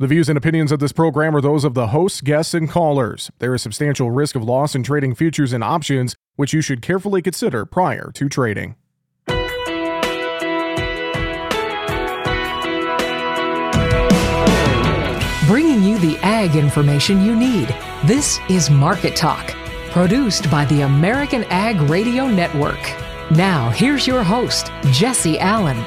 The views and opinions of this program are those of the hosts, guests, and callers. There is substantial risk of loss in trading futures and options, which you should carefully consider prior to trading. Bringing you the ag information you need. This is Market Talk, produced by the American Ag Radio Network. Now, here's your host, Jesse Allen.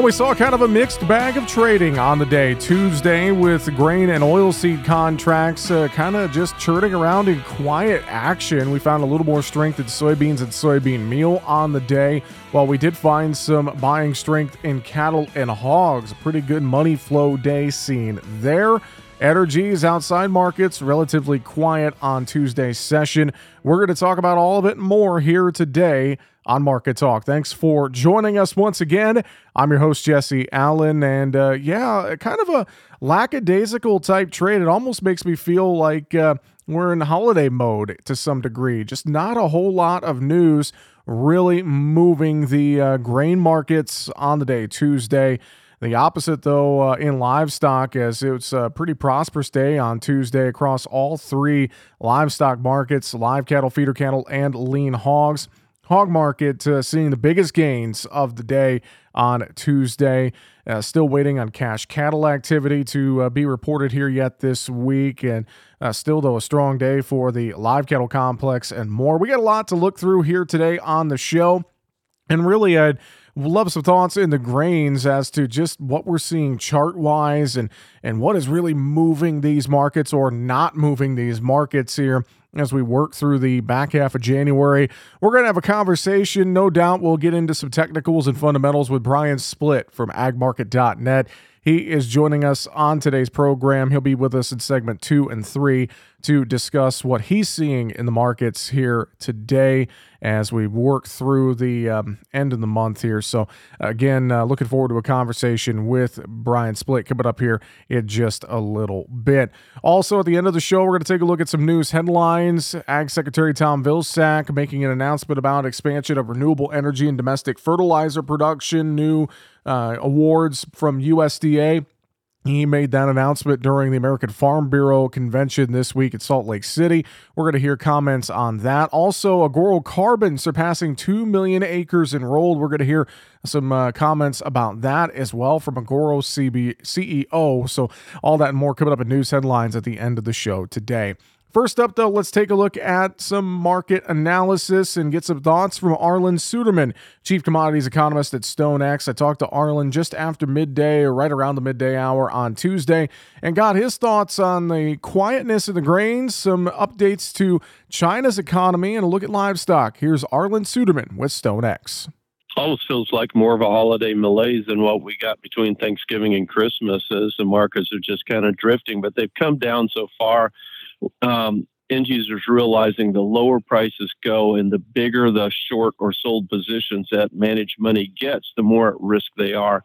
Well, we saw kind of a mixed bag of trading on the day. Tuesday with grain and oilseed contracts uh, kind of just churning around in quiet action. We found a little more strength in soybeans and soybean meal on the day, while we did find some buying strength in cattle and hogs. Pretty good money flow day seen there. Energies outside markets relatively quiet on Tuesday's session. We're going to talk about all of it more here today on Market Talk. Thanks for joining us once again. I'm your host, Jesse Allen. And uh, yeah, kind of a lackadaisical type trade. It almost makes me feel like uh, we're in holiday mode to some degree. Just not a whole lot of news really moving the uh, grain markets on the day, Tuesday. The opposite, though, uh, in livestock, as it's a pretty prosperous day on Tuesday across all three livestock markets live cattle, feeder cattle, and lean hogs hog market uh, seeing the biggest gains of the day on Tuesday. Uh, still waiting on cash cattle activity to uh, be reported here yet this week. And uh, still, though, a strong day for the live cattle complex and more. We got a lot to look through here today on the show. And really, I'd love some thoughts in the grains as to just what we're seeing chart wise and, and what is really moving these markets or not moving these markets here as we work through the back half of January. We're going to have a conversation. No doubt we'll get into some technicals and fundamentals with Brian Splitt from agmarket.net. He is joining us on today's program. He'll be with us in segment two and three to discuss what he's seeing in the markets here today as we work through the um, end of the month here. So, again, uh, looking forward to a conversation with Brian Splitt coming up here in just a little bit. Also, at the end of the show, we're going to take a look at some news headlines. Ag Secretary Tom Vilsack making an announcement about expansion of renewable energy and domestic fertilizer production, new uh, awards from USDA. He made that announcement during the American Farm Bureau convention this week at Salt Lake City. We're going to hear comments on that. Also, Agoro Carbon surpassing 2 million acres enrolled. We're going to hear some uh, comments about that as well from Agoro CB- CEO. So, all that and more coming up in news headlines at the end of the show today. First up, though, let's take a look at some market analysis and get some thoughts from Arlan Suderman, Chief Commodities Economist at StoneX. I talked to Arlan just after midday or right around the midday hour on Tuesday and got his thoughts on the quietness of the grains, some updates to China's economy, and a look at livestock. Here's Arlan Suderman with StoneX almost feels like more of a holiday malaise than what we got between Thanksgiving and Christmas as the markets are just kind of drifting, but they've come down so far um, end users realizing the lower prices go and the bigger the short or sold positions that managed money gets, the more at risk they are.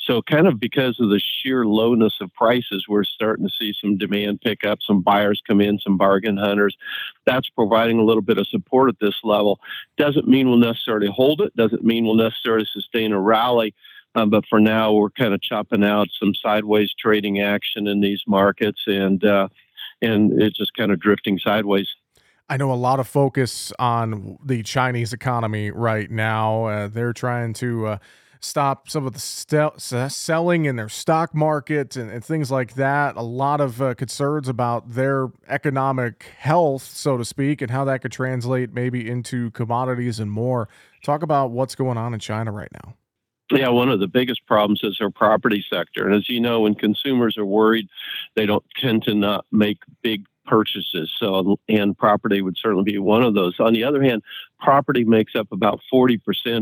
So, kind of because of the sheer lowness of prices, we're starting to see some demand pick up, some buyers come in, some bargain hunters. That's providing a little bit of support at this level. Doesn't mean we'll necessarily hold it, doesn't mean we'll necessarily sustain a rally. Um, but for now, we're kind of chopping out some sideways trading action in these markets, and uh, and it's just kind of drifting sideways. I know a lot of focus on the Chinese economy right now. Uh, they're trying to uh, stop some of the st- selling in their stock market and, and, things like that. A lot of uh, concerns about their economic health, so to speak, and how that could translate maybe into commodities and more. Talk about what's going on in China right now. Yeah, one of the biggest problems is our property sector. And as you know, when consumers are worried, they don't tend to not make big purchases. So, and property would certainly be one of those. On the other hand, property makes up about 40%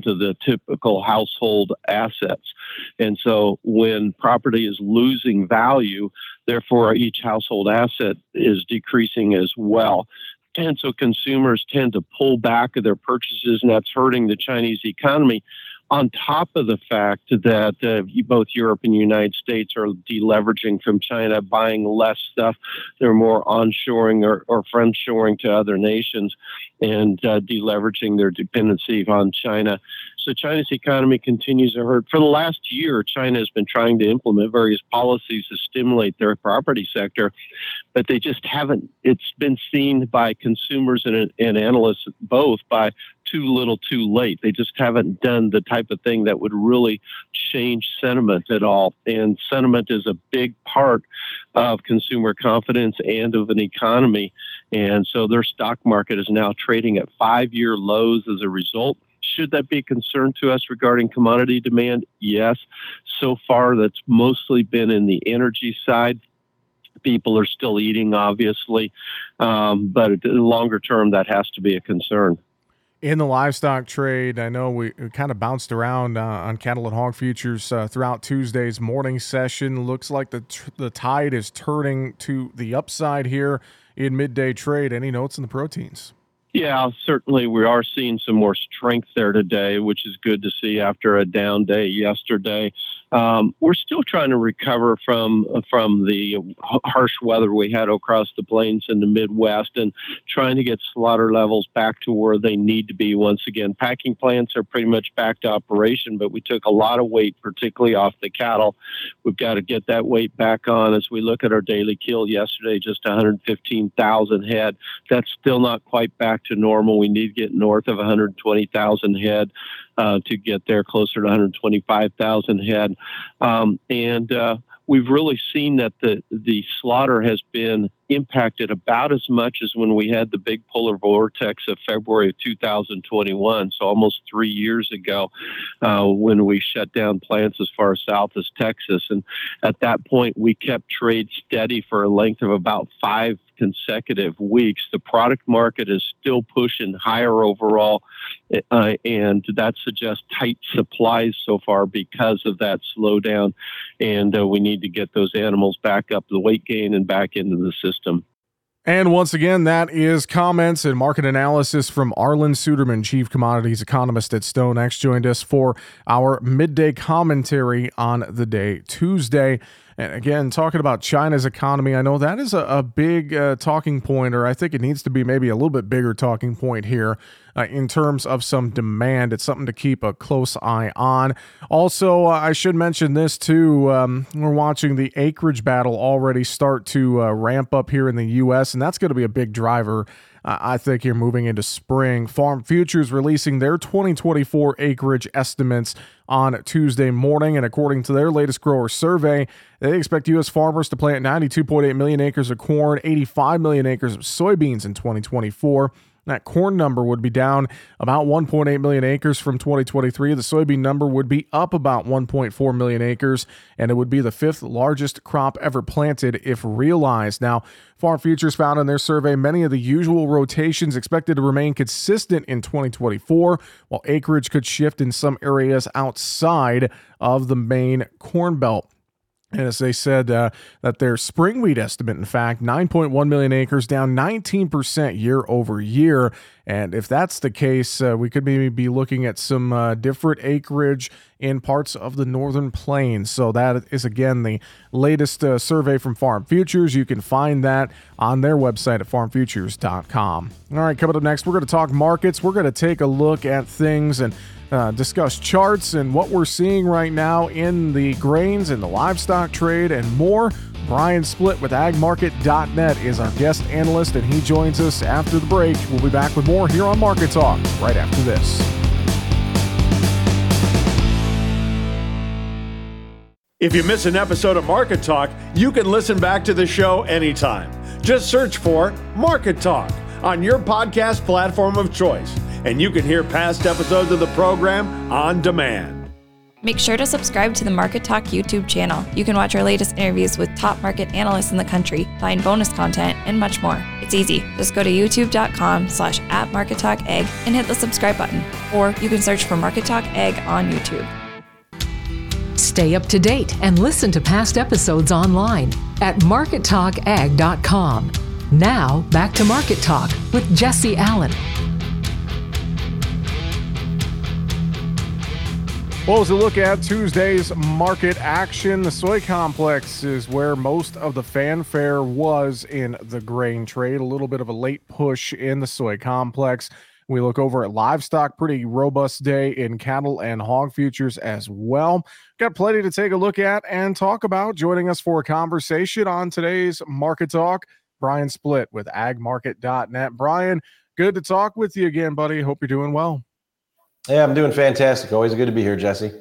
of the typical household assets. And so when property is losing value, therefore each household asset is decreasing as well. And so consumers tend to pull back their purchases, and that's hurting the Chinese economy on top of the fact that uh, both Europe and the United States are deleveraging from China, buying less stuff. They're more onshoring or, or friendshoring to other nations and uh, deleveraging their dependency on China. So China's economy continues to hurt. For the last year, China has been trying to implement various policies to stimulate their property sector, but they just haven't. It's been seen by consumers and, and analysts both by too little too late. They just haven't done the type of thing that would really change sentiment at all. And sentiment is a big part of consumer confidence and of an economy. And so their stock market is now trading at five year lows as a result. Should that be a concern to us regarding commodity demand? Yes. So far, that's mostly been in the energy side. People are still eating, obviously, um, but longer term, that has to be a concern. In the livestock trade, I know we, we kind of bounced around uh, on cattle and hog futures uh, throughout Tuesday's morning session. Looks like the tr- the tide is turning to the upside here in midday trade. Any notes on the proteins? Yeah, certainly we are seeing some more strength there today, which is good to see after a down day yesterday. Um, we're still trying to recover from from the harsh weather we had across the plains in the Midwest, and trying to get slaughter levels back to where they need to be once again. Packing plants are pretty much back to operation, but we took a lot of weight, particularly off the cattle. We've got to get that weight back on. As we look at our daily kill yesterday, just 115,000 head. That's still not quite back to normal. We need to get north of 120,000 head uh, to get there closer to 125,000 head. Um, and uh, we've really seen that the, the slaughter has been impacted about as much as when we had the big polar vortex of February of 2021, so almost three years ago, uh, when we shut down plants as far south as Texas. And at that point, we kept trade steady for a length of about five consecutive weeks. The product market is still pushing higher overall, uh, and that suggests tight supplies so far because of that slowdown. And uh, we need to get those animals back up the weight gain and back into the system. And once again, that is comments and market analysis from Arlan Suderman, Chief Commodities Economist at StoneX, joined us for our midday commentary on the day Tuesday. And again, talking about China's economy, I know that is a, a big uh, talking point, or I think it needs to be maybe a little bit bigger talking point here uh, in terms of some demand. It's something to keep a close eye on. Also, uh, I should mention this too. Um, we're watching the acreage battle already start to uh, ramp up here in the U.S., and that's going to be a big driver I think you're moving into spring. Farm Futures releasing their 2024 acreage estimates on Tuesday morning. And according to their latest grower survey, they expect U.S. farmers to plant 92.8 million acres of corn, 85 million acres of soybeans in 2024. That corn number would be down about 1.8 million acres from 2023. The soybean number would be up about 1.4 million acres, and it would be the fifth largest crop ever planted if realized. Now, Farm Futures found in their survey many of the usual rotations expected to remain consistent in 2024, while acreage could shift in some areas outside of the main corn belt. And as they said, uh, that their spring wheat estimate, in fact, 9.1 million acres, down 19% year over year. And if that's the case, uh, we could maybe be looking at some uh, different acreage in parts of the northern plains. So that is, again, the latest uh, survey from Farm Futures. You can find that on their website at farmfutures.com. All right, coming up next, we're going to talk markets. We're going to take a look at things and uh, discuss charts and what we're seeing right now in the grains and the livestock trade and more. Brian Splitt with agmarket.net is our guest analyst, and he joins us after the break. We'll be back with more here on Market Talk right after this. If you miss an episode of Market Talk, you can listen back to the show anytime. Just search for Market Talk on your podcast platform of choice and you can hear past episodes of the program on demand. Make sure to subscribe to the Market Talk YouTube channel. You can watch our latest interviews with top market analysts in the country, find bonus content, and much more. It's easy. Just go to youtube.com slash at Market Talk Ag and hit the subscribe button. Or you can search for Market Talk Ag on YouTube. Stay up to date and listen to past episodes online at markettalkag.com. Now, back to Market Talk with Jesse Allen. Well, as we look at Tuesday's market action, the soy complex is where most of the fanfare was in the grain trade. A little bit of a late push in the soy complex. We look over at livestock, pretty robust day in cattle and hog futures as well. Got plenty to take a look at and talk about. Joining us for a conversation on today's Market Talk, Brian Splitt with agmarket.net. Brian, good to talk with you again, buddy. Hope you're doing well. Yeah, I'm doing fantastic. Always good to be here, Jesse.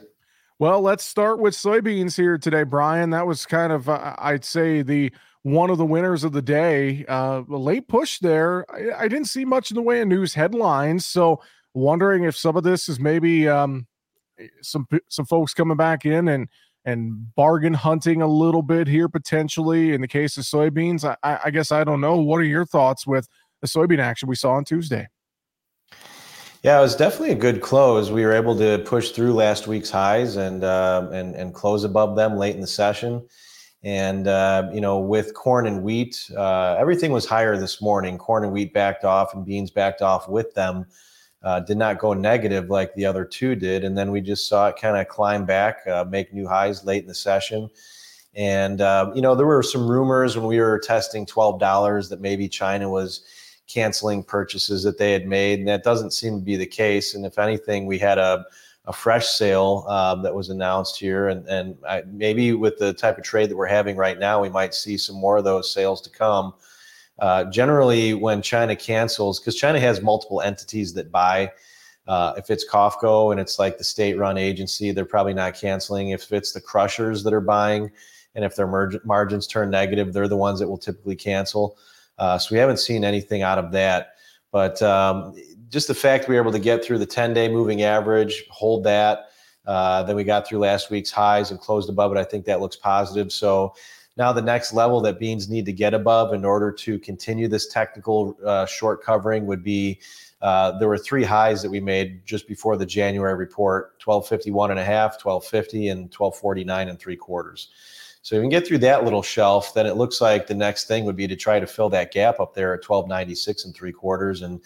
Well, let's start with soybeans here today, Brian. That was kind of, uh, I'd say, the one of the winners of the day. Uh, a late push there. I, I, didn't see much in the way of news headlines, so wondering if some of this is maybe um, some some folks coming back in and and bargain hunting a little bit here potentially in the case of soybeans. I, I guess I don't know. What are your thoughts with the soybean action we saw on Tuesday? Yeah, it was definitely a good close. We were able to push through last week's highs and uh, and and close above them late in the session. And uh, you know, with corn and wheat, uh, everything was higher this morning. Corn and wheat backed off, and beans backed off with them. Uh, did not go negative like the other two did, and then we just saw it kind of climb back, uh, make new highs late in the session. And um, you know, there were some rumors when we were testing twelve dollars that maybe China was canceling purchases that they had made, and that doesn't seem to be the case. And if anything, we had a a fresh sale um, that was announced here, and and I, maybe with the type of trade that we're having right now, we might see some more of those sales to come. Uh, generally, when China cancels, because China has multiple entities that buy. Uh, if it's COFCO and it's like the state-run agency, they're probably not canceling. If it's the crushers that are buying, and if their margins turn negative, they're the ones that will typically cancel. Uh, so we haven't seen anything out of that. But um, just the fact we were able to get through the 10 day moving average, hold that. Uh, then we got through last week's highs and closed above it. I think that looks positive. So now the next level that beans need to get above in order to continue this technical uh, short covering would be uh, there were three highs that we made just before the January report 1251 and a half, 1250, and 1249 and three quarters. So if we can get through that little shelf, then it looks like the next thing would be to try to fill that gap up there at 1296 and three quarters. And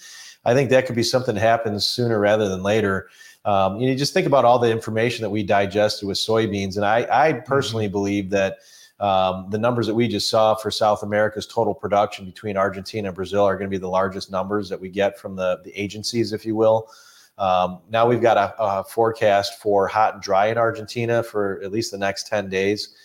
I think that could be something that happens sooner rather than later. Um, you know, just think about all the information that we digested with soybeans. And I, I personally mm-hmm. believe that um, the numbers that we just saw for South America's total production between Argentina and Brazil are going to be the largest numbers that we get from the, the agencies, if you will. Um, now we've got a, a, forecast for hot and dry in Argentina for at least the next 10 days.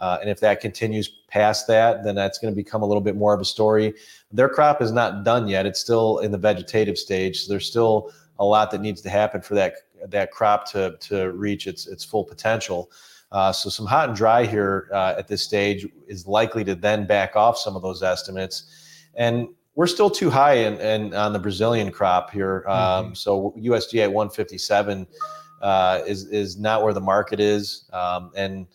Uh, and if that continues past that, then that's going to become a little bit more of a story. Their crop is not done yet; it's still in the vegetative stage. So there's still a lot that needs to happen for that that crop to to reach its its full potential. Uh, so some hot and dry here uh, at this stage is likely to then back off some of those estimates, and we're still too high in, in on the Brazilian crop here. Um, mm-hmm. So USDA at 157 uh, is is not where the market is, um, and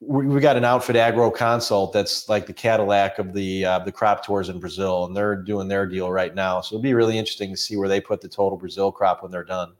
we, we got an outfit Agroconsult that's like the Cadillac of the uh, the crop tours in Brazil, and they're doing their deal right now. So it'll be really interesting to see where they put the total Brazil crop when they're done.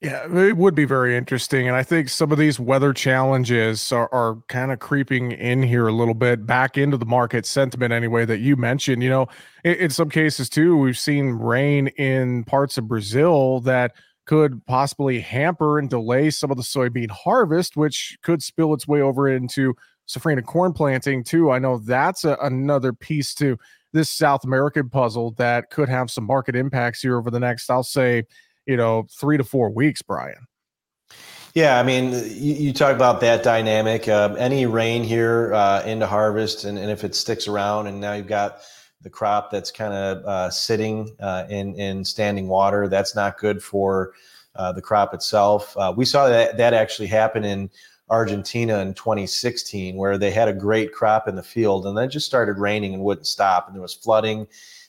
Yeah, it would be very interesting. And I think some of these weather challenges are, are kind of creeping in here a little bit back into the market sentiment, anyway, that you mentioned. You know, in, in some cases, too, we've seen rain in parts of Brazil that could possibly hamper and delay some of the soybean harvest, which could spill its way over into safrinha corn planting too. I know that's a, another piece to this South American puzzle that could have some market impacts here over the next, I'll say, you know, three to four weeks, Brian. Yeah, I mean, you, you talk about that dynamic. Um, any rain here uh, into harvest, and, and if it sticks around, and now you've got the crop that's kind of uh, sitting uh, in in standing water. That's not good for uh, the crop itself. Uh, we saw that that actually happen in Argentina in 2016, where they had a great crop in the field, and then it just started raining and wouldn't stop, and there was flooding,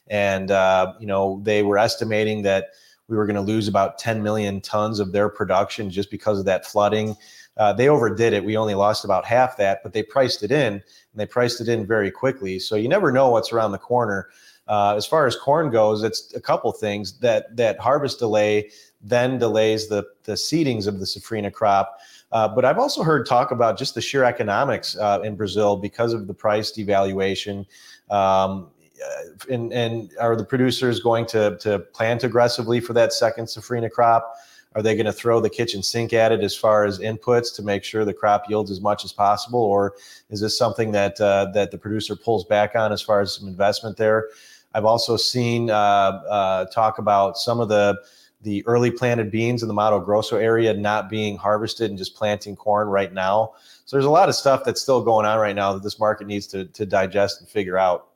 and uh, you know they were estimating that we were going to lose about 10 million tons of their production just because of that flooding. Uh, they overdid it. We only lost about half that, but they priced it in and they priced it in very quickly. So you never know what's around the corner. Uh, as far as corn goes, it's a couple things that that harvest delay then delays the the seedings of the safrinha crop. Uh, but I've also heard talk about just the sheer economics uh, in Brazil because of the price devaluation. Um, and, and are the producers going to, to plant aggressively for that second safrinha crop? Are they going to throw the kitchen sink at it as far as inputs to make sure the crop yields as much as possible, or is this something that uh, that the producer pulls back on as far as some investment there? I've also seen uh, uh, talk about some of the the early planted beans in the Mato Grosso area not being harvested and just planting corn right now. So there's a lot of stuff that's still going on right now that this market needs to to digest and figure out.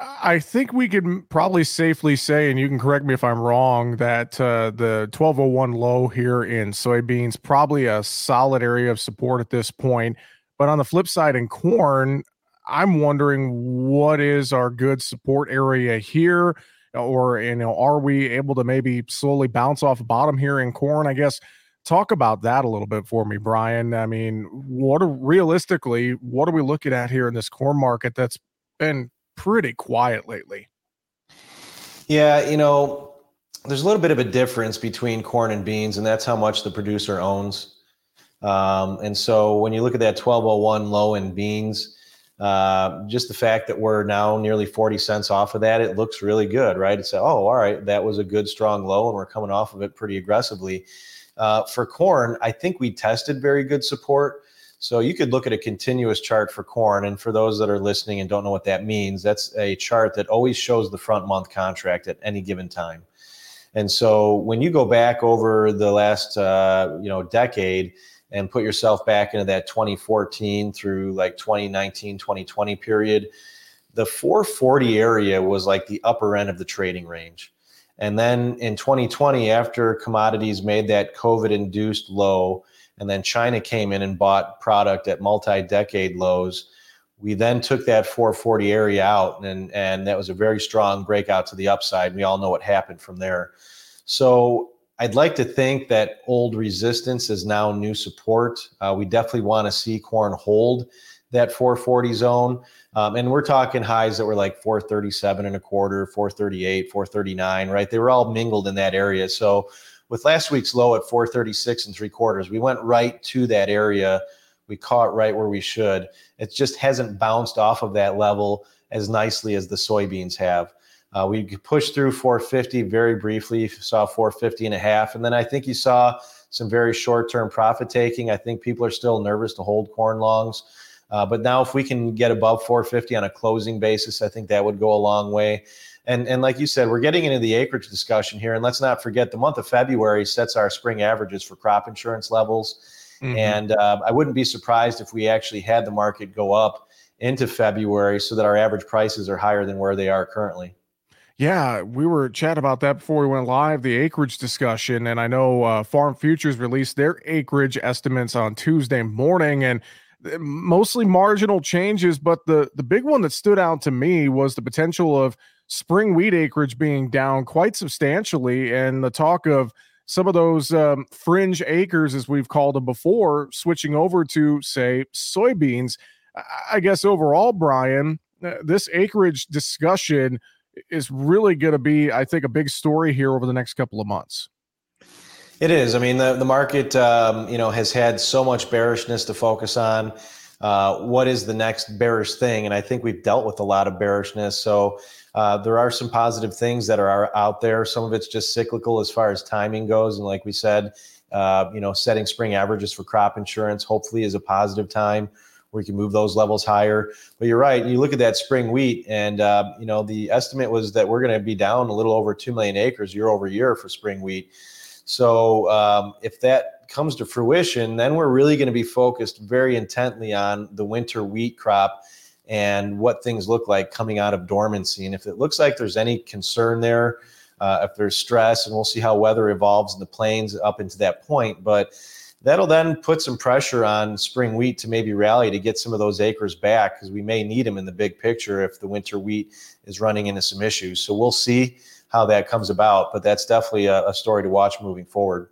I think we could probably safely say, and you can correct me if I'm wrong, that uh, the 1201 low here in soybeans probably a solid area of support at this point. But on the flip side, in corn, I'm wondering what is our good support area here, or you know, are we able to maybe slowly bounce off bottom here in corn? I guess talk about that a little bit for me, Brian. I mean, what are realistically, what are we looking at here in this corn market that's been pretty quiet lately. Yeah, you know, there's a little bit of a difference between corn and beans, and that's how much the producer owns. Um, and so when you look at that 1201 low in beans, uh, just the fact that we're now nearly 40 cents off of that, it looks really good, right? It's, oh, all right, that was a good, strong low, and we're coming off of it pretty aggressively. Uh, for corn, I think we tested very good support. So you could look at a continuous chart for corn. And for those that are listening and don't know what that means, that's a chart that always shows the front month contract at any given time. And so when you go back over the last uh, you know decade and put yourself back into that 2014 through like 2019, 2020 period, the 440 area was like the upper end of the trading range. And then in 2020, after commodities made that COVID induced low, and then China came in and bought product at multi-decade lows. We then took that 440 area out, and and that was a very strong breakout to the upside. We all know what happened from there. So I'd like to think that old resistance is now new support. Uh, we definitely want to see corn hold that 440 zone. Um, and we're talking highs that were like 437 and a quarter, 438, 439, right? They were all mingled in that area. So with last week's low at 436 and three quarters, we went right to that area. We caught right where we should. It just hasn't bounced off of that level as nicely as the soybeans have. Uh, we pushed through 450 very briefly, saw 450 and a half. And then I think you saw some very short term profit taking. I think people are still nervous to hold corn longs. Uh, but now, if we can get above 450 on a closing basis, I think that would go a long way. And and like you said, we're getting into the acreage discussion here, and let's not forget the month of February sets our spring averages for crop insurance levels. Mm-hmm. And uh, I wouldn't be surprised if we actually had the market go up into February so that our average prices are higher than where they are currently. Yeah, we were chatting about that before we went live, the acreage discussion. And I know uh, Farm Futures released their acreage estimates on Tuesday morning and uh, mostly marginal changes. But the, the big one that stood out to me was the potential of spring wheat acreage being down quite substantially, and the talk of some of those um, fringe acres, as we've called them before, switching over to, say, soybeans. I guess overall, Brian, uh, this acreage discussion is really going to be, I think, a big story here over the next couple of months. It is. I mean, the, the market, um, you know, has had so much bearishness to focus on. Uh, what is the next bearish thing? And I think we've dealt with a lot of bearishness. So uh, there are some positive things that are out there. Some of it's just cyclical as far as timing goes. And like we said, uh, you know, setting spring averages for crop insurance hopefully is a positive time where you can move those levels higher. But you're right. You look at that spring wheat, and uh, you know the estimate was that we're going to be down a little over two million acres year over year for spring wheat. So um, if that comes to fruition, then we're really going to be focused very intently on the winter wheat crop and what things look like coming out of dormancy. And if it looks like there's any concern there, uh, if there's stress, and we'll see how weather evolves in the plains up into that point. But that'll then put some pressure on spring wheat to maybe rally to get some of those acres back because we may need them in the big picture if the winter wheat is running into some issues. So we'll see how that comes about, but that's definitely a, a story to watch moving forward.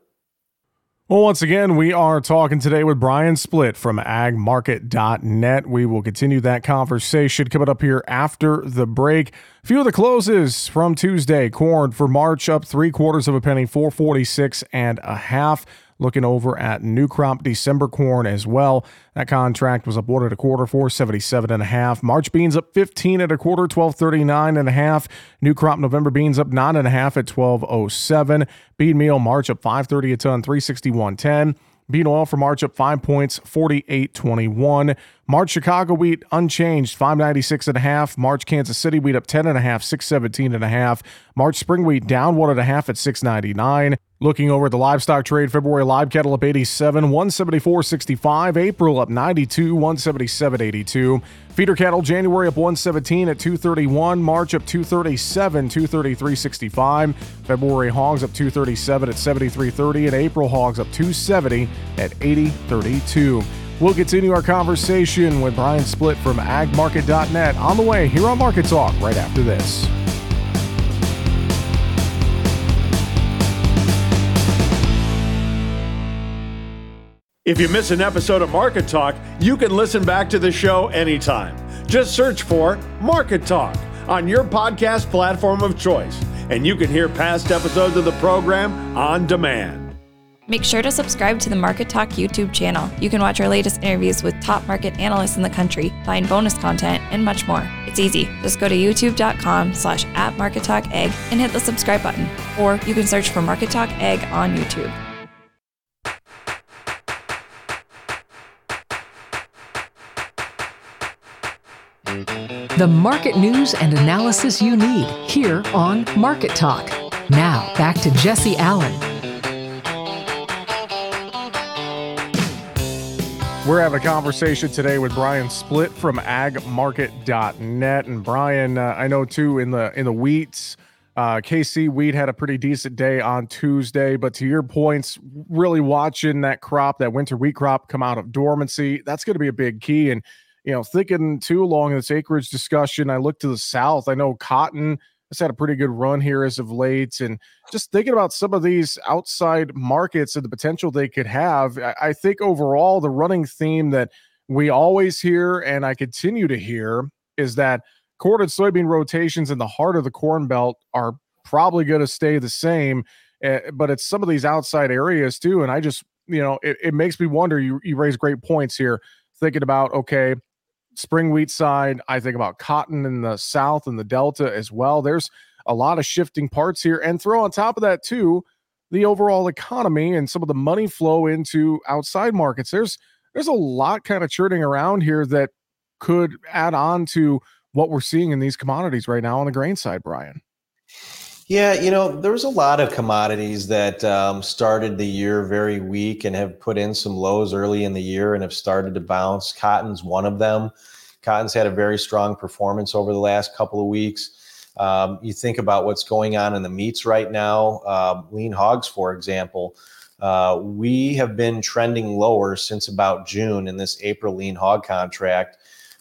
Well, once again, we are talking today with Brian Splitt from agmarket.net. We will continue that conversation coming up here after the break. A few of the closes from Tuesday. Corn for March up three quarters of a penny, 446 and a half. Looking over at new crop December corn as well. That contract was up one and a quarter, 477 and a half. March beans up 15 at a quarter, 1239 and a half. New crop November beans up nine and a half at 1207. Bean meal March up 530 a ton, 361.10. Bean oil for March up five points, 48.21. March Chicago wheat unchanged, 596 and a half. March Kansas City wheat up 10 and a half, 617 and a half. March spring wheat down one and a half at 699. Looking over at the livestock trade, February live cattle up 87, 174.65. April up 92, 177.82. Feeder cattle January up 117 at 231. March up 237, 233.65. February hogs up 237 at 73.30, and April hogs up 270 at 80.32. We'll continue our conversation with Brian Splitt from agmarket.net on the way here on Market Talk right after this. If you miss an episode of Market Talk, you can listen back to the show anytime. Just search for Market Talk on your podcast platform of choice, and you can hear past episodes of the program on demand. Make sure to subscribe to the Market Talk YouTube channel. You can watch our latest interviews with top market analysts in the country, find bonus content, and much more. It's easy. Just go to youtube.com slash at Market Talk Ag and hit the subscribe button. Or you can search for Market Talk Ag on YouTube. The market news and analysis you need here on Market Talk. Now, back to Jesse Allen. We're having a conversation today with Brian Splitt from agmarket.net. And Brian, uh, I know too in the in the wheats, uh, KC wheat had a pretty decent day on Tuesday. But to your points, really watching that crop, that winter wheat crop, come out of dormancy, that's going to be a big key. And you know, thinking too long in this acreage discussion, I look to the south. I know cotton has had a pretty good run here as of late. And just thinking about some of these outside markets and the potential they could have, I, think overall the running theme that we always hear and I continue to hear is that corn and soybean rotations in the heart of the corn belt are probably going to stay the same. Uh, but it's some of these outside areas too. And I just, you know, it, it makes me wonder. You, you raise great points here, thinking about, okay, spring wheat side. I think about cotton in the south and the delta as well. There's a lot of shifting parts here. And throw on top of that, too, the overall economy and some of the money flow into outside markets. There's there's a lot kind of churning around here that could add on to what we're seeing in these commodities right now on the grain side, Brian. Yeah, you know, there was a lot of commodities that um, started the year very weak and have put in some lows early in the year and have started to bounce. Cotton's one of them. Cotton's had a very strong performance over the last couple of weeks. Um, you think about what's going on in the meats right now, um, lean hogs, for example. Uh, we have been trending lower since about June in this April lean hog contract.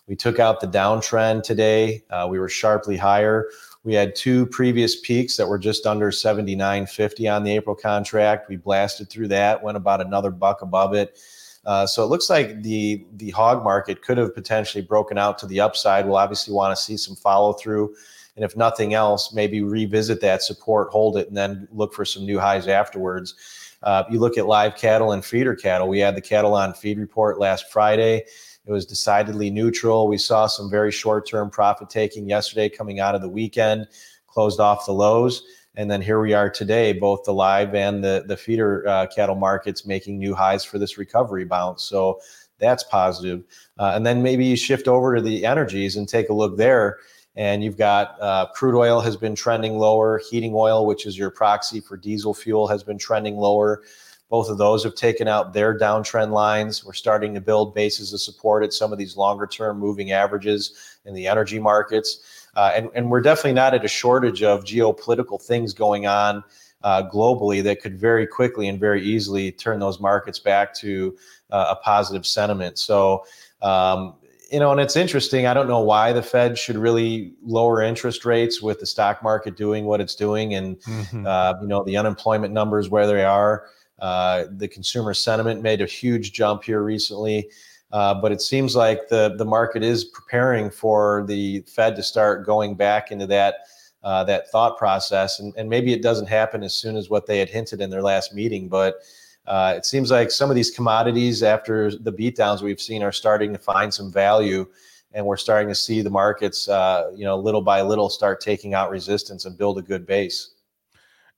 We took out the downtrend today. Uh, we were sharply higher. We had two previous peaks that were just under 79.50 on the April contract. We blasted through that, went about another buck above it. Uh, so it looks like the the hog market could have potentially broken out to the upside. We'll obviously want to see some follow through, and if nothing else, maybe revisit that support, hold it, and then look for some new highs afterwards. Uh, you look at live cattle and feeder cattle. We had the cattle on feed report last Friday. It was decidedly neutral. We saw some very short term profit taking yesterday coming out of the weekend, closed off the lows. And then here we are today, both the live and the, the feeder uh, cattle markets making new highs for this recovery bounce. So that's positive. Uh, and then maybe you shift over to the energies and take a look there. And you've got uh, crude oil has been trending lower, heating oil, which is your proxy for diesel fuel, has been trending lower. Both of those have taken out their downtrend lines. We're starting to build bases of support at some of these longer term moving averages in the energy markets. Uh, and, and we're definitely not at a shortage of geopolitical things going on uh, globally that could very quickly and very easily turn those markets back to uh, a positive sentiment. So, um, you know, and it's interesting. I don't know why the Fed should really lower interest rates with the stock market doing what it's doing, and mm-hmm. uh, you know, the unemployment numbers where they are. Uh, the consumer sentiment made a huge jump here recently. Uh, but it seems like the the market is preparing for the Fed to start going back into that uh, that thought process, and, and maybe it doesn't happen as soon as what they had hinted in their last meeting, but uh, it seems like some of these commodities, after the beatdowns we've seen, are starting to find some value, and we're starting to see the markets, uh, you know, little by little, start taking out resistance and build a good base.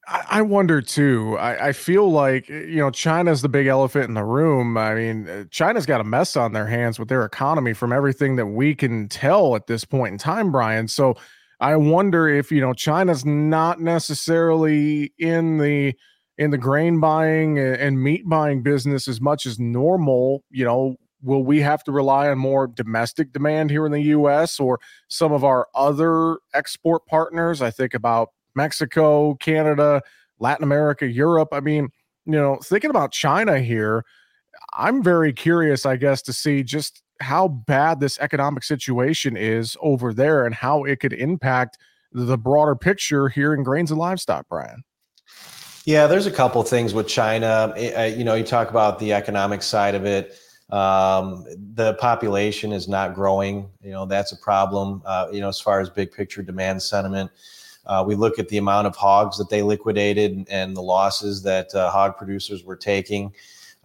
I wonder too. I, I, feel like you know China's the big elephant in the room. I mean, uh, China's got a mess on their hands with their economy, from everything that we can tell at this point in time, Brian. So I wonder if you know China's not necessarily in the in the grain buying and meat buying business as much as normal, you know, will we have to rely on more domestic demand here in the US or some of our other export partners? I think about Mexico, Canada, Latin America, Europe. I mean, you know, thinking about China here, I'm very curious, I guess, to see just how bad this economic situation is over there and how it could impact the broader picture here in grains and livestock, Brian. Yeah, there's a couple things with China. You know, you talk about the economic side of it. Um, the population is not growing. You know, that's a problem. Uh, you know, as far as big picture demand sentiment, uh, we look at the amount of hogs that they liquidated and the losses that uh, hog producers were taking.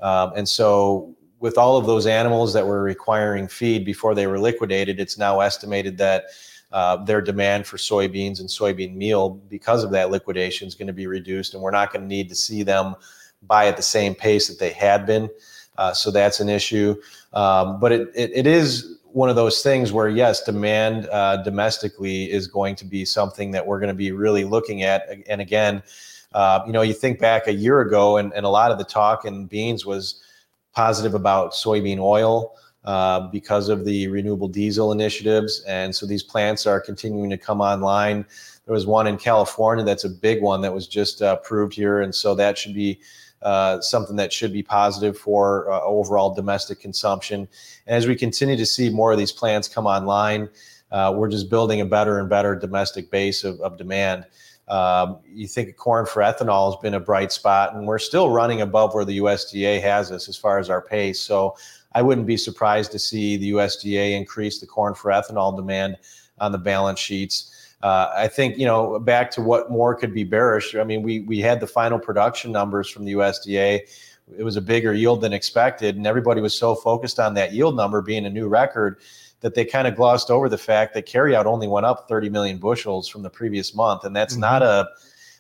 Um, and so, with all of those animals that were requiring feed before they were liquidated, it's now estimated that uh, their demand for soybeans and soybean meal because of that liquidation is going to be reduced, and we're not going to need to see them buy at the same pace that they had been. Uh, so that's an issue. Um, but it, it, it is one of those things where, yes, demand uh, domestically is going to be something that we're going to be really looking at. And again, uh, you know, you think back a year ago, and, and a lot of the talk in beans was positive about soybean oil. Uh, because of the renewable diesel initiatives. And so these plants are continuing to come online. There was one in California that's a big one that was just uh, approved here. And so that should be uh, something that should be positive for uh, overall domestic consumption. And as we continue to see more of these plants come online, uh, we're just building a better and better domestic base of, of demand. Um, you think corn for ethanol has been a bright spot, and we're still running above where the USDA has us as far as our pace. So I wouldn't be surprised to see the USDA increase the corn for ethanol demand on the balance sheets. Uh, I think you know back to what more could be bearish. I mean, we we had the final production numbers from the USDA. It was a bigger yield than expected, and everybody was so focused on that yield number being a new record that they kind of glossed over the fact that carryout only went up 30 million bushels from the previous month, and that's mm-hmm. not a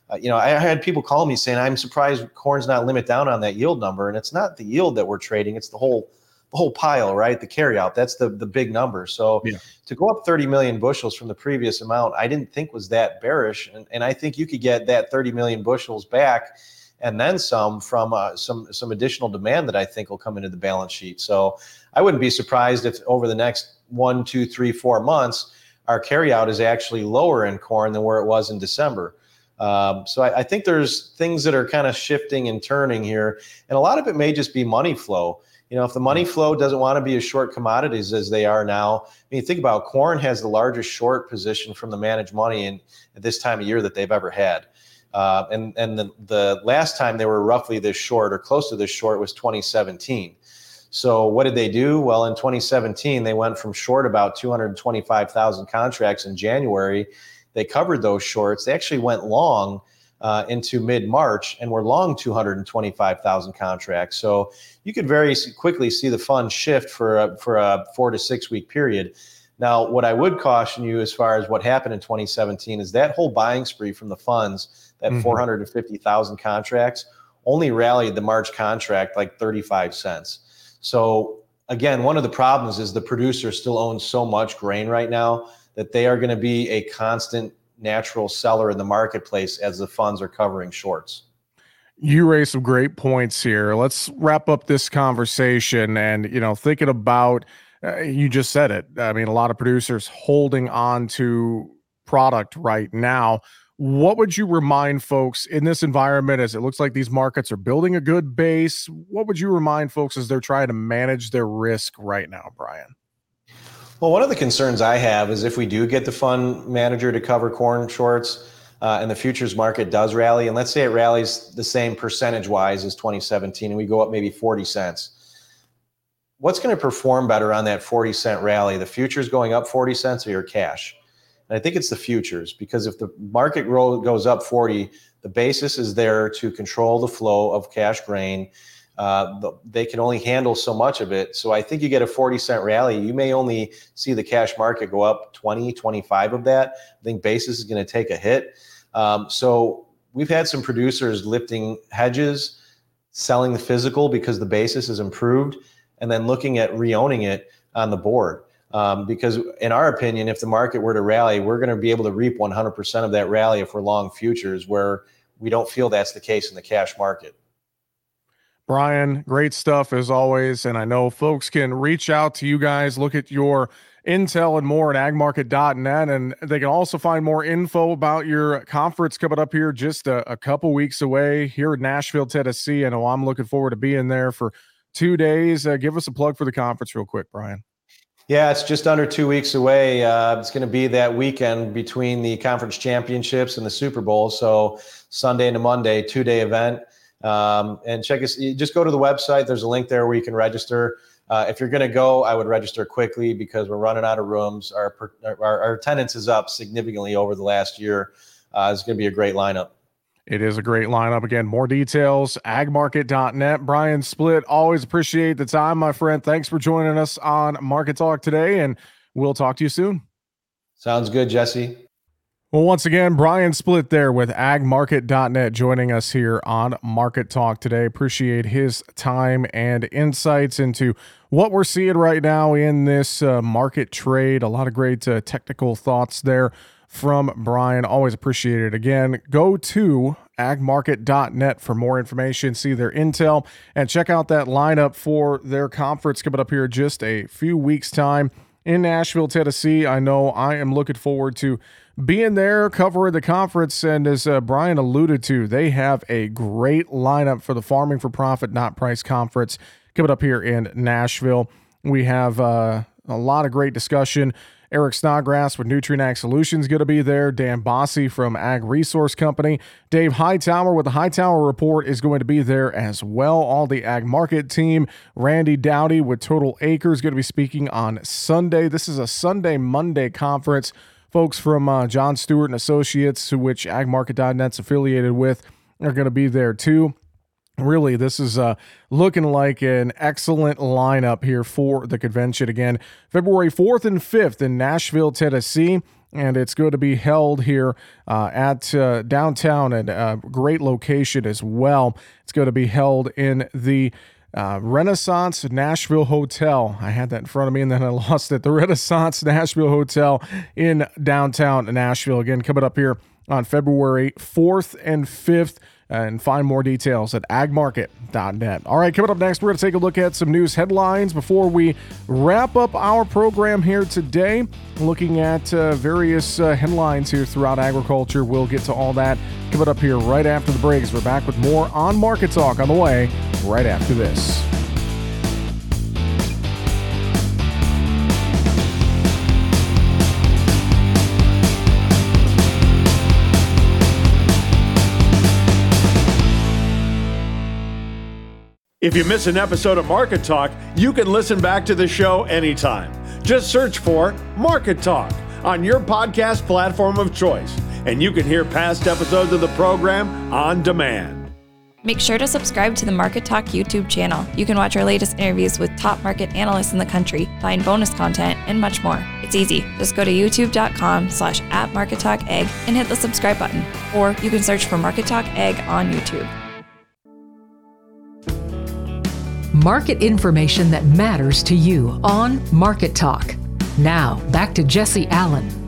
uh, you know, I had people call me saying, "I'm surprised corn's not limit down on that yield number," and it's not the yield that we're trading; it's the whole whole pile, right? The carryout, that's the the big number. So yeah. to go up 30 million bushels from the previous amount, I didn't think was that bearish, and, and I think you could get that 30 million bushels back and then some from uh, some some additional demand that I think will come into the balance sheet. So I wouldn't be surprised if over the next one, two, three, four months, our carryout is actually lower in corn than where it was in December. Um, so I, I, think there's things that are kind of shifting and turning here, and a lot of it may just be money flow. You know, if the money flow doesn't want to be as short commodities as they are now, I mean, think about corn has the largest short position from the managed money in at this time of year that they've ever had. Uh, and and the, the last time they were roughly this short or close to this short was 2017. So what did they do? Well, in 2017, they went from short about 225,000 contracts in January. They covered those shorts. They actually went long uh, into mid March and we're long 225,000 contracts. So you could very quickly see the fund shift for a, for a four to six week period. Now, what I would caution you as far as what happened in 2017 is that whole buying spree from the funds, that mm-hmm. 450,000 contracts, only rallied the March contract like 35 cents. So, again, one of the problems is the producer still owns so much grain right now that they are going to be a constant natural seller in the marketplace as the funds are covering shorts. You raise some great points here. Let's wrap up this conversation and, you know, thinking about uh, you just said it. I mean, a lot of producers holding on to product right now. What would you remind folks in this environment as it looks like these markets are building a good base? What would you remind folks as they're trying to manage their risk right now, Brian? Well, one of the concerns I have is if we do get the fund manager to cover corn shorts uh, and the futures market does rally, and let's say it rallies the same percentage wise as 2017, and we go up maybe 40 cents. What's going to perform better on that 40 cent rally? The futures going up 40 cents or your cash? And I think it's the futures because if the market goes up 40, the basis is there to control the flow of cash grain uh, they can only handle so much of it. So I think you get a 40 cent rally. You may only see the cash market go up 20, 25 of that. I think basis is going to take a hit. Um, so we've had some producers lifting hedges, selling the physical because the basis is improved, and then looking at reowning it on the board. Um, because in our opinion, if the market were to rally, we're going to be able to reap 100% of that rally if we're long futures, where we don't feel that's the case in the cash market. Brian, great stuff as always. And I know folks can reach out to you guys, look at your intel and more at agmarket.net. And they can also find more info about your conference coming up here just a, a couple weeks away here in Nashville, Tennessee. I know I'm looking forward to being there for two days. Uh, give us a plug for the conference, real quick, Brian. Yeah, it's just under two weeks away. Uh, it's going to be that weekend between the conference championships and the Super Bowl. So Sunday into Monday, two day event. Um, and check us. Just go to the website. There's a link there where you can register. Uh, if you're going to go, I would register quickly because we're running out of rooms. Our our, our attendance is up significantly over the last year. Uh, it's going to be a great lineup. It is a great lineup. Again, more details, agmarket.net. Brian Splitt, always appreciate the time, my friend. Thanks for joining us on Market Talk today, and we'll talk to you soon. Sounds good, Jesse. Well, once again, Brian Splitt there with agmarket.net joining us here on Market Talk today. Appreciate his time and insights into what we're seeing right now in this uh, market trade. A lot of great uh, technical thoughts there from Brian. Always appreciate it. Again, go to agmarket.net for more information, see their intel, and check out that lineup for their conference coming up here just a few weeks' time in Nashville, Tennessee. I know I am looking forward to being there, covering the conference. And as uh, Brian alluded to, they have a great lineup for the Farming for Profit Not Price Conference coming up here in Nashville. We have uh, a lot of great discussion. Eric Snodgrass with Nutrien Ag Solutions going to be there. Dan Basse from Ag Resource Company. Dave Hightower with the Hightower Report is going to be there as well. All the Ag Market team. Randy Dowdy with Total Acres going to be speaking on Sunday. This is a Sunday Monday conference folks from uh, John Stewart and Associates, which agmarket.net's affiliated with, are going to be there too. Really, this is uh, looking like an excellent lineup here for the convention. Again, February 4th and 5th in Nashville, Tennessee and it's going to be held here uh, at uh, downtown and a great location as well. It's going to be held in the uh, Renaissance Nashville Hotel. I had that in front of me and then I lost it. The Renaissance Nashville Hotel in downtown Nashville. Again, coming up here on February 4th and 5th and find more details at agmarket.net. All right, coming up next, we're going to take a look at some news headlines before we wrap up our program here today. Looking at uh, various uh, headlines here throughout agriculture. We'll get to all that coming up here right after the break as we're back with more on Market Talk on the way right after this. If you miss an episode of Market Talk, you can listen back to the show anytime. Just search for Market Talk on your podcast platform of choice, and you can hear past episodes of the program on demand. Make sure to subscribe to the Market Talk YouTube channel. You can watch our latest interviews with top market analysts in the country, find bonus content, and much more. It's easy. Just go to youtube.com slash at Market Talk Ag and hit the subscribe button. Or you can search for Market Talk Ag on YouTube. Market information that matters to you on Market Talk. Now, back to Jesse Allen.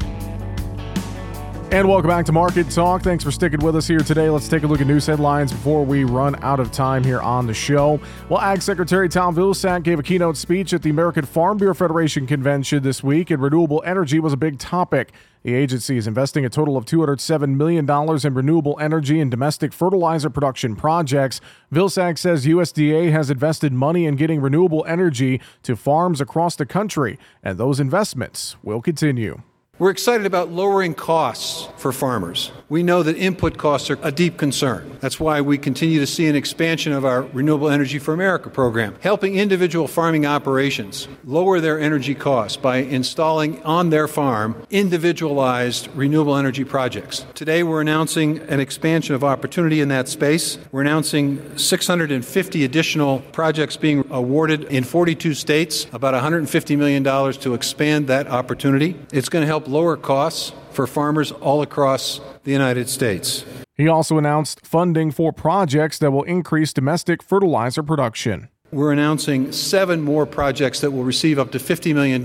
And welcome back to Market Talk. Thanks for sticking with us here today. Let's take a look at news headlines before we run out of time here on the show. Well, Ag Secretary Tom Vilsack gave a keynote speech at the American Farm Bureau Federation convention this week, and renewable energy was a big topic. The agency is investing a total of $207 million in renewable energy and domestic fertilizer production projects. Vilsack says USDA has invested money in getting renewable energy to farms across the country, and those investments will continue. We're excited about lowering costs for farmers. We know that input costs are a deep concern. That's why we continue to see an expansion of our Renewable Energy for America program, helping individual farming operations lower their energy costs by installing on their farm individualized renewable energy projects. Today, we're announcing an expansion of opportunity in that space. We're announcing 650 additional projects being awarded in 42 states, about $150 million to expand that opportunity. It's going to help lower costs for farmers all across the United States. He also announced funding for projects that will increase domestic fertilizer production. We're announcing seven more projects that will receive up to $50 million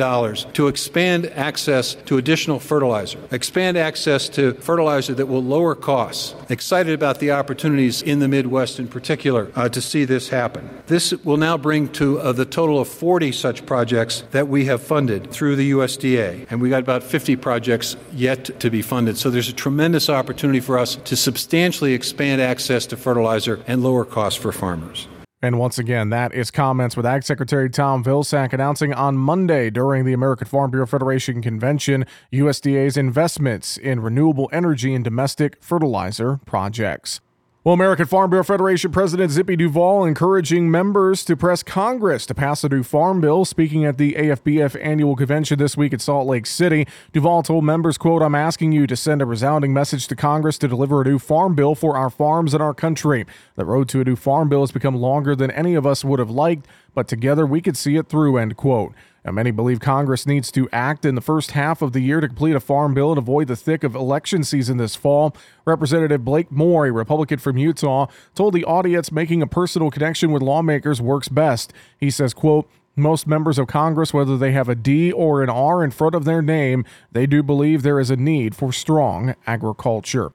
to expand access to additional fertilizer, expand access to fertilizer that will lower costs. Excited about the opportunities in the Midwest in particular uh, to see this happen. This will now bring to uh, the total of 40 such projects that we have funded through the USDA. And we got about 50 projects yet to be funded. So there's a tremendous opportunity for us to substantially expand access to fertilizer and lower costs for farmers. And once again, that is comments with Ag Secretary Tom Vilsack announcing on Monday during the American Farm Bureau Federation convention USDA's investments in renewable energy and domestic fertilizer projects. Well, American Farm Bureau Federation President Zippy Duvall encouraging members to press Congress to pass a new farm bill. Speaking at the AFBF annual convention this week at Salt Lake City, Duvall told members, quote, I'm asking you to send a resounding message to Congress to deliver a new farm bill for our farms and our country. The road to a new farm bill has become longer than any of us would have liked, but together we could see it through, end quote. Now, many believe Congress needs to act in the first half of the year to complete a farm bill and avoid the thick of election season this fall. Representative Blake Moore, a Republican from Utah, told the audience making a personal connection with lawmakers works best. He says, quote, most members of Congress, whether they have a D or an R in front of their name, they do believe there is a need for strong agriculture.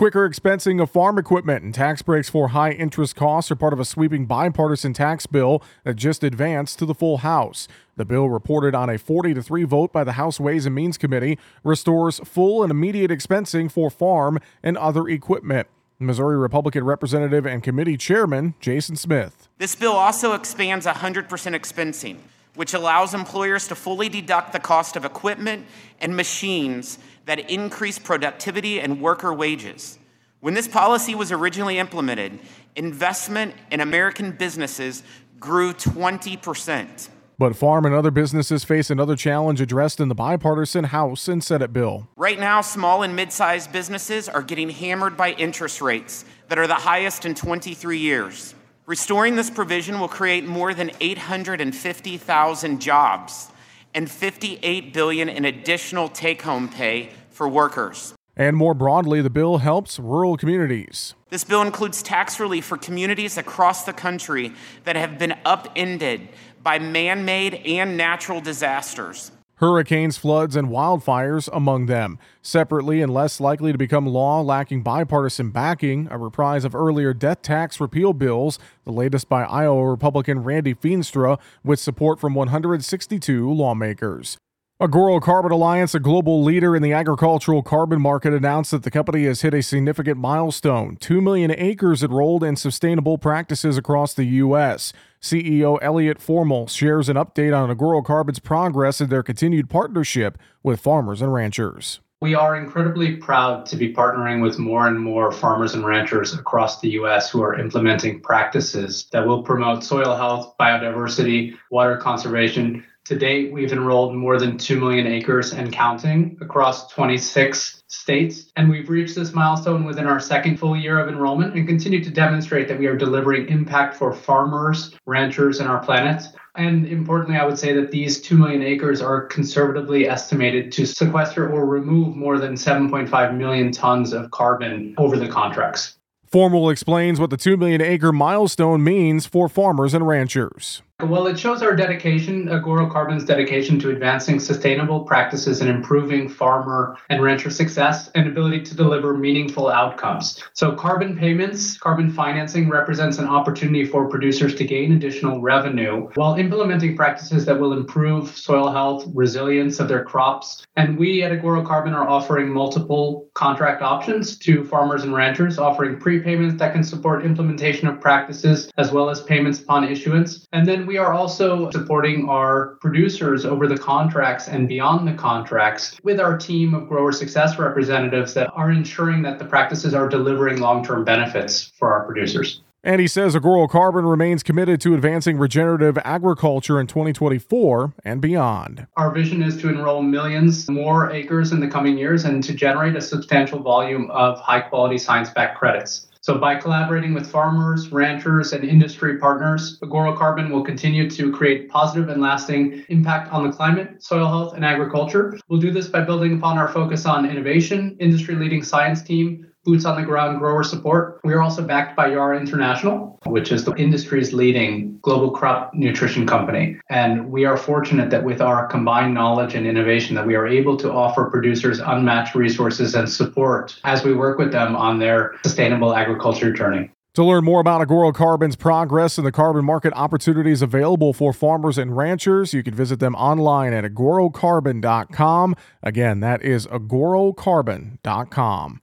Quicker expensing of farm equipment and tax breaks for high interest costs are part of a sweeping bipartisan tax bill that just advanced to the full House. The bill, reported on a 40 to 3 vote by the House Ways and Means Committee, restores full and immediate expensing for farm and other equipment. Missouri Republican Representative and Committee Chairman Jason Smith. This bill also expands 100% expensing, which allows employers to fully deduct the cost of equipment and machines that increase productivity and worker wages. When this policy was originally implemented, investment in American businesses grew 20%. But farm and other businesses face another challenge addressed in the bipartisan House and Senate bill. Right now, small and mid sized businesses are getting hammered by interest rates that are the highest in 23 years. Restoring this provision will create more than 850,000 jobs and 58 billion in additional take-home pay for workers. And more broadly, the bill helps rural communities. This bill includes tax relief for communities across the country that have been upended by man made and natural disasters. Hurricanes, floods, and wildfires among them. Separately and less likely to become law, lacking bipartisan backing, a reprise of earlier death tax repeal bills, the latest by Iowa Republican Randy Feenstra, with support from 162 lawmakers. Agoro Carbon Alliance, a global leader in the agricultural carbon market, announced that the company has hit a significant milestone 2 million acres enrolled in sustainable practices across the U.S. CEO Elliot Formel shares an update on Agoro Carbon's progress in their continued partnership with farmers and ranchers. We are incredibly proud to be partnering with more and more farmers and ranchers across the U.S. who are implementing practices that will promote soil health, biodiversity, water conservation, to date, we've enrolled more than 2 million acres and counting across 26 states. And we've reached this milestone within our second full year of enrollment and continue to demonstrate that we are delivering impact for farmers, ranchers, and our planet. And importantly, I would say that these 2 million acres are conservatively estimated to sequester or remove more than 7.5 million tons of carbon over the contracts. Formel explains what the 2 million acre milestone means for farmers and ranchers. Well, it shows our dedication, Agoro Carbon's dedication to advancing sustainable practices and improving farmer and rancher success and ability to deliver meaningful outcomes. So, carbon payments, carbon financing represents an opportunity for producers to gain additional revenue while implementing practices that will improve soil health, resilience of their crops. And we at Agoro Carbon are offering multiple contract options to farmers and ranchers, offering prepayments that can support implementation of practices as well as payments upon issuance. And then we are also supporting our producers over the contracts and beyond the contracts with our team of grower success representatives that are ensuring that the practices are delivering long term benefits for our producers. And he says Agoro Carbon remains committed to advancing regenerative agriculture in 2024 and beyond. Our vision is to enroll millions more acres in the coming years and to generate a substantial volume of high quality science backed credits. So, by collaborating with farmers, ranchers, and industry partners, Agoro Carbon will continue to create positive and lasting impact on the climate, soil health, and agriculture. We'll do this by building upon our focus on innovation, industry leading science team, boots on the ground grower support. We are also backed by Yara International, which is the industry's leading global crop nutrition company. And we are fortunate that with our combined knowledge and innovation that we are able to offer producers unmatched resources and support as we work with them on their sustainable agriculture journey. To learn more about Agoro Carbon's progress and the carbon market opportunities available for farmers and ranchers, you can visit them online at agorocarbon.com. Again, that is agorocarbon.com.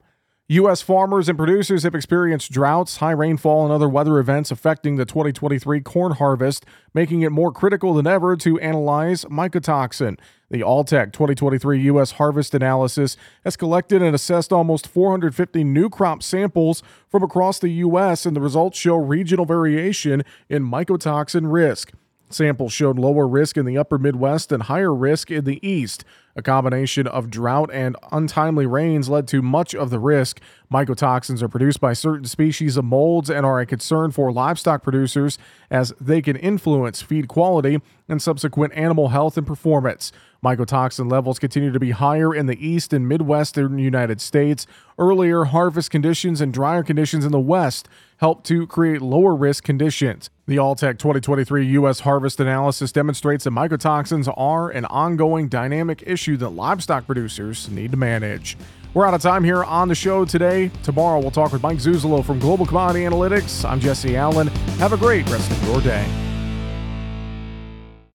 U.S. farmers and producers have experienced droughts, high rainfall, and other weather events affecting the 2023 corn harvest, making it more critical than ever to analyze mycotoxin. The Alltech 2023 U.S. Harvest Analysis has collected and assessed almost 450 new crop samples from across the U.S., and the results show regional variation in mycotoxin risk. Samples showed lower risk in the upper Midwest and higher risk in the East. A combination of drought and untimely rains led to much of the risk. Mycotoxins are produced by certain species of molds and are a concern for livestock producers as they can influence feed quality and subsequent animal health and performance. Mycotoxin levels continue to be higher in the east and midwestern United States. Earlier harvest conditions and drier conditions in the west help to create lower risk conditions. The Alltech 2023 U.S. Harvest Analysis demonstrates that mycotoxins are an ongoing dynamic issue that livestock producers need to manage. We're out of time here on the show today. Tomorrow we'll talk with Mike Zuzolo from Global Commodity Analytics. I'm Jesse Allen. Have a great rest of your day.